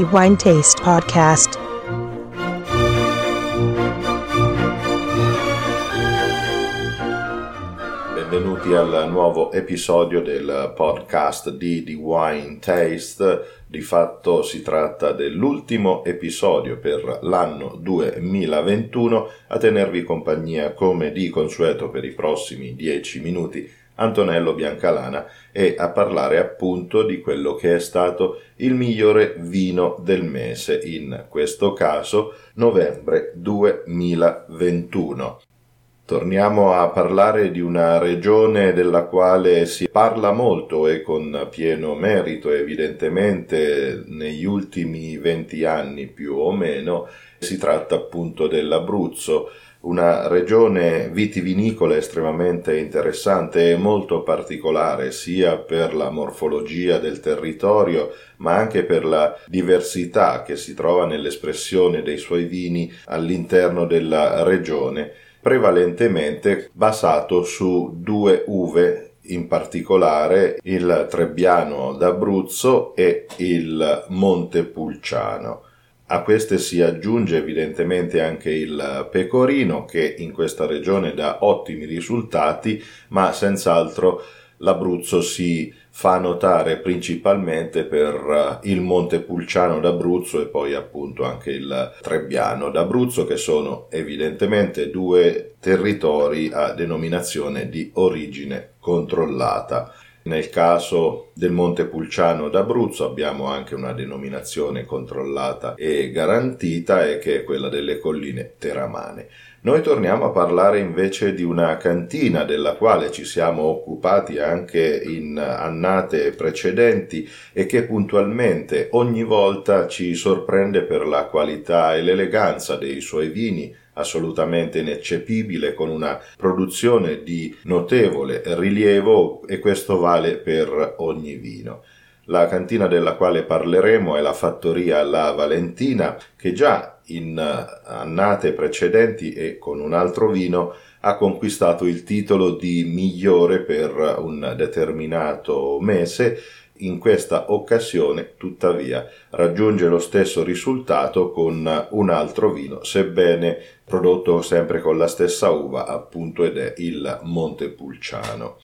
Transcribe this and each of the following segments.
the Wine Taste Podcast. Benvenuti al nuovo episodio del podcast di The Wine Taste. Di fatto si tratta dell'ultimo episodio per l'anno 2021 a tenervi compagnia come di consueto per i prossimi 10 minuti Antonello Biancalana e a parlare appunto di quello che è stato il migliore vino del mese, in questo caso novembre 2021. Torniamo a parlare di una regione della quale si parla molto e con pieno merito evidentemente negli ultimi venti anni più o meno. Si tratta appunto dell'Abruzzo una regione vitivinicola estremamente interessante e molto particolare sia per la morfologia del territorio ma anche per la diversità che si trova nell'espressione dei suoi vini all'interno della regione, prevalentemente basato su due uve in particolare il Trebbiano d'Abruzzo e il Montepulciano. A queste si aggiunge evidentemente anche il pecorino che in questa regione dà ottimi risultati, ma senz'altro l'Abruzzo si fa notare principalmente per eh, il Montepulciano d'Abruzzo e poi appunto anche il Trebbiano d'Abruzzo che sono evidentemente due territori a denominazione di origine controllata. Nel caso del Montepulciano d'Abruzzo abbiamo anche una denominazione controllata e garantita e che è quella delle colline teramane. Noi torniamo a parlare invece di una cantina della quale ci siamo occupati anche in annate precedenti e che puntualmente ogni volta ci sorprende per la qualità e l'eleganza dei suoi vini assolutamente ineccepibile con una produzione di notevole rilievo e questo vale per ogni vino. La cantina della quale parleremo è la fattoria La Valentina che già in annate precedenti e con un altro vino ha conquistato il titolo di migliore per un determinato mese in questa occasione, tuttavia, raggiunge lo stesso risultato con un altro vino, sebbene prodotto sempre con la stessa uva, appunto, ed è il Montepulciano.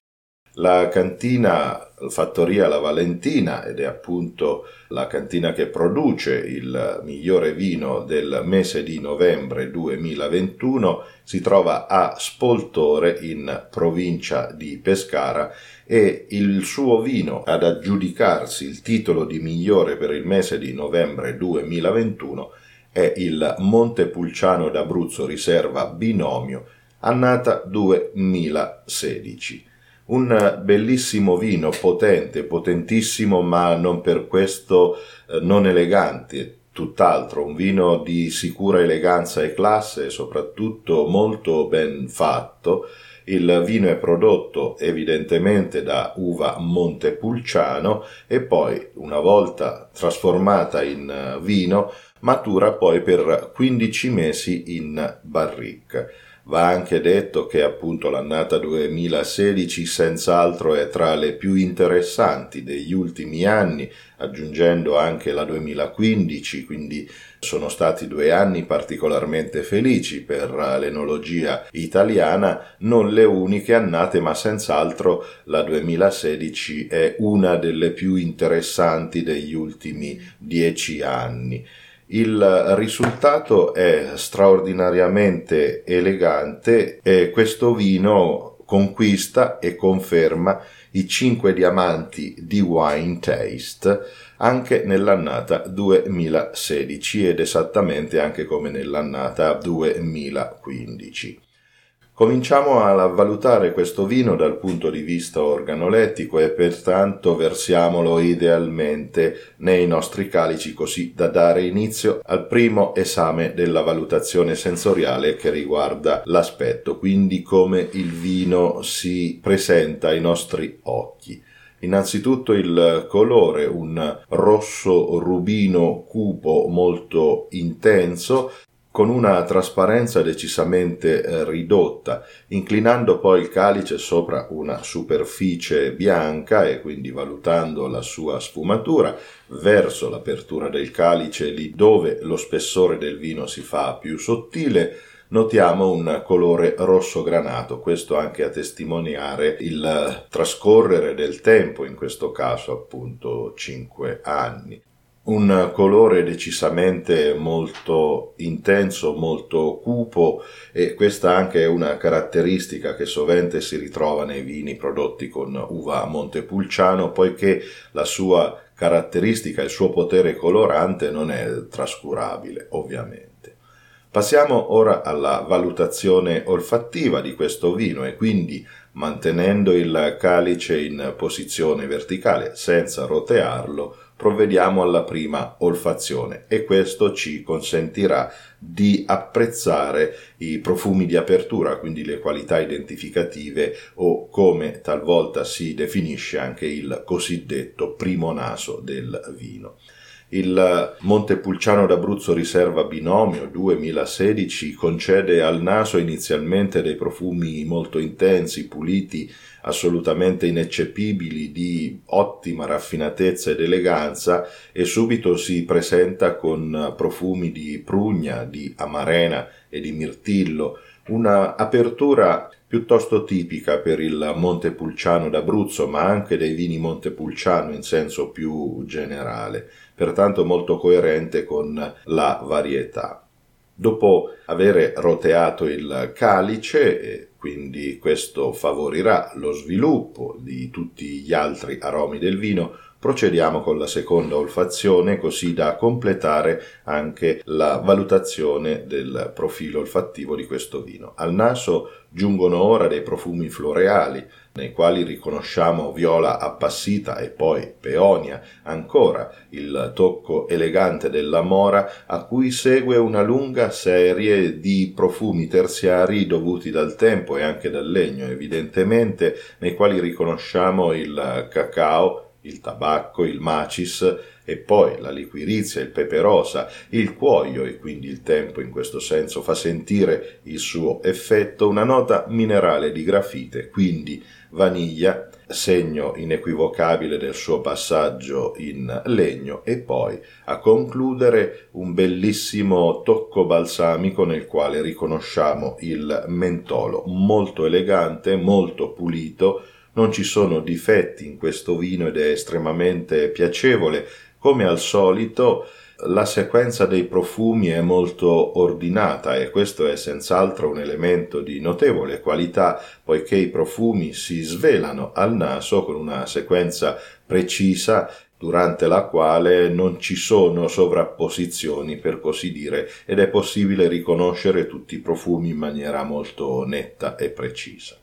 La cantina Fattoria La Valentina, ed è appunto la cantina che produce il migliore vino del mese di novembre 2021, si trova a Spoltore in provincia di Pescara e il suo vino ad aggiudicarsi il titolo di migliore per il mese di novembre 2021 è il Montepulciano d'Abruzzo Riserva Binomio, annata 2016 un bellissimo vino, potente, potentissimo, ma non per questo eh, non elegante, tutt'altro, un vino di sicura eleganza e classe, soprattutto molto ben fatto. Il vino è prodotto evidentemente da uva Montepulciano e poi, una volta trasformata in eh, vino, matura poi per 15 mesi in barrique. Va anche detto che appunto l'annata 2016 senz'altro è tra le più interessanti degli ultimi anni, aggiungendo anche la 2015, quindi sono stati due anni particolarmente felici per l'enologia italiana, non le uniche annate, ma senz'altro la 2016 è una delle più interessanti degli ultimi dieci anni. Il risultato è straordinariamente elegante e questo vino conquista e conferma i cinque diamanti di Wine Taste anche nell'annata 2016 ed esattamente anche come nell'annata 2015. Cominciamo a valutare questo vino dal punto di vista organolettico e pertanto versiamolo idealmente nei nostri calici così da dare inizio al primo esame della valutazione sensoriale che riguarda l'aspetto, quindi come il vino si presenta ai nostri occhi. Innanzitutto il colore, un rosso rubino cupo molto intenso, con una trasparenza decisamente eh, ridotta, inclinando poi il calice sopra una superficie bianca e quindi valutando la sua sfumatura verso l'apertura del calice lì dove lo spessore del vino si fa più sottile, notiamo un colore rosso granato, questo anche a testimoniare il trascorrere del tempo, in questo caso appunto 5 anni un colore decisamente molto intenso, molto cupo e questa anche è una caratteristica che sovente si ritrova nei vini prodotti con uva Montepulciano poiché la sua caratteristica, il suo potere colorante non è trascurabile ovviamente. Passiamo ora alla valutazione olfattiva di questo vino e quindi mantenendo il calice in posizione verticale senza rotearlo provvediamo alla prima olfazione e questo ci consentirà di apprezzare i profumi di apertura, quindi le qualità identificative o come talvolta si definisce anche il cosiddetto primo naso del vino. Il Montepulciano d'Abruzzo Riserva Binomio 2016 concede al naso inizialmente dei profumi molto intensi, puliti, assolutamente ineccepibili, di ottima raffinatezza ed eleganza e subito si presenta con profumi di prugna, di amarena e di mirtillo, una apertura piuttosto tipica per il Montepulciano d'Abruzzo, ma anche dei vini Montepulciano in senso più generale, pertanto molto coerente con la varietà. Dopo aver roteato il calice, quindi questo favorirà lo sviluppo di tutti gli altri aromi del vino, Procediamo con la seconda olfazione così da completare anche la valutazione del profilo olfattivo di questo vino. Al naso giungono ora dei profumi floreali, nei quali riconosciamo viola appassita e poi peonia, ancora il tocco elegante della mora, a cui segue una lunga serie di profumi terziari dovuti dal tempo e anche dal legno, evidentemente, nei quali riconosciamo il cacao, il tabacco, il macis e poi la liquirizia, il pepe rosa, il cuoio e quindi il tempo in questo senso fa sentire il suo effetto, una nota minerale di grafite, quindi vaniglia, segno inequivocabile del suo passaggio in legno. E poi a concludere un bellissimo tocco balsamico nel quale riconosciamo il mentolo, molto elegante, molto pulito, non ci sono difetti in questo vino ed è estremamente piacevole. Come al solito, la sequenza dei profumi è molto ordinata e questo è senz'altro un elemento di notevole qualità poiché i profumi si svelano al naso con una sequenza precisa durante la quale non ci sono sovrapposizioni per così dire ed è possibile riconoscere tutti i profumi in maniera molto netta e precisa.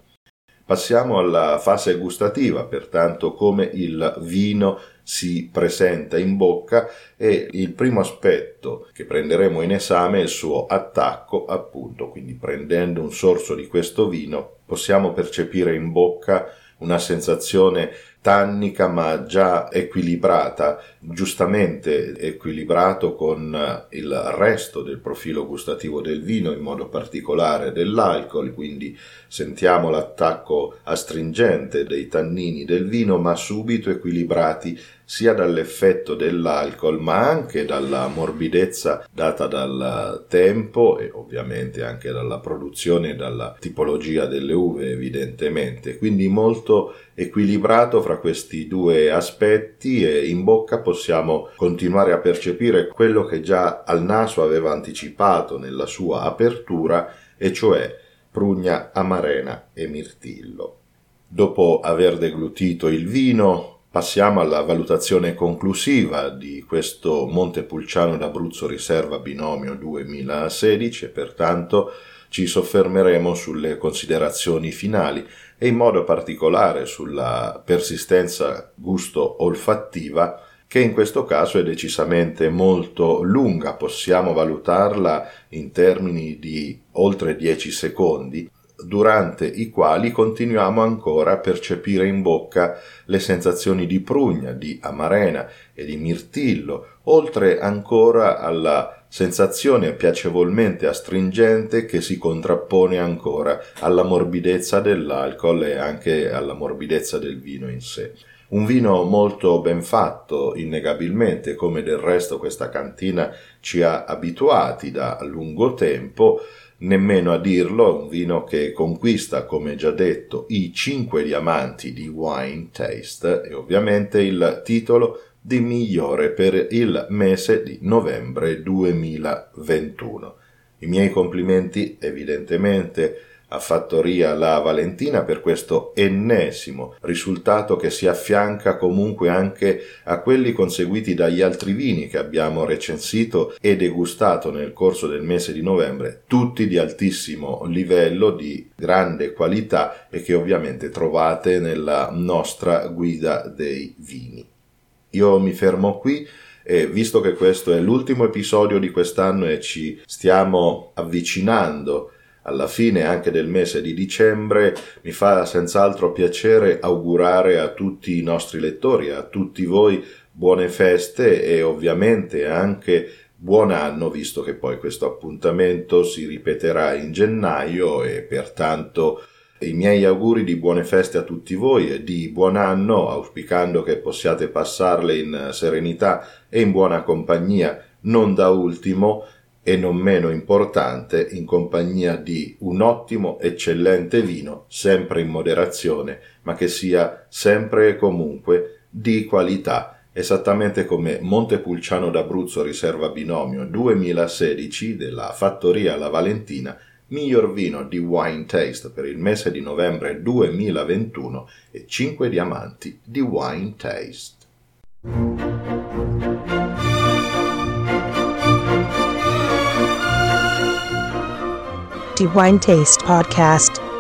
Passiamo alla fase gustativa, pertanto come il vino si presenta in bocca e il primo aspetto che prenderemo in esame è il suo attacco, appunto, quindi prendendo un sorso di questo vino possiamo percepire in bocca una sensazione tannica ma già equilibrata, giustamente equilibrato con il resto del profilo gustativo del vino, in modo particolare dell'alcol, quindi sentiamo l'attacco astringente dei tannini del vino, ma subito equilibrati sia dall'effetto dell'alcol ma anche dalla morbidezza data dal tempo e ovviamente anche dalla produzione e dalla tipologia delle uve evidentemente. Quindi molto equilibrato fra questi due aspetti e in bocca possiamo continuare a percepire quello che già al naso aveva anticipato nella sua apertura e cioè prugna amarena e mirtillo. Dopo aver deglutito il vino Passiamo alla valutazione conclusiva di questo Montepulciano d'Abruzzo Riserva Binomio 2016 e pertanto ci soffermeremo sulle considerazioni finali e in modo particolare sulla persistenza gusto-olfattiva che in questo caso è decisamente molto lunga, possiamo valutarla in termini di oltre 10 secondi, durante i quali continuiamo ancora a percepire in bocca le sensazioni di prugna, di amarena e di mirtillo, oltre ancora alla sensazione piacevolmente astringente che si contrappone ancora alla morbidezza dell'alcol e anche alla morbidezza del vino in sé. Un vino molto ben fatto, innegabilmente, come del resto questa cantina ci ha abituati da lungo tempo, nemmeno a dirlo, un vino che conquista, come già detto, i cinque diamanti di Wine Taste e ovviamente il titolo di migliore per il mese di novembre 2021. I miei complimenti evidentemente a Fattoria La Valentina per questo ennesimo risultato che si affianca comunque anche a quelli conseguiti dagli altri vini che abbiamo recensito e degustato nel corso del mese di novembre, tutti di altissimo livello, di grande qualità e che ovviamente trovate nella nostra guida dei vini. Io mi fermo qui e visto che questo è l'ultimo episodio di quest'anno e ci stiamo avvicinando alla fine anche del mese di dicembre, mi fa senz'altro piacere augurare a tutti i nostri lettori, a tutti voi buone feste e ovviamente anche buon anno, visto che poi questo appuntamento si ripeterà in gennaio e pertanto i miei auguri di buone feste a tutti voi e di buon anno, auspicando che possiate passarle in serenità e in buona compagnia, non da ultimo e non meno importante in compagnia di un ottimo, eccellente vino, sempre in moderazione, ma che sia sempre e comunque di qualità, esattamente come Montepulciano d'Abruzzo Riserva Binomio 2016 della Fattoria La Valentina, miglior vino di Wine Taste per il mese di novembre 2021 e 5 diamanti di Wine Taste. Wine Taste Podcast.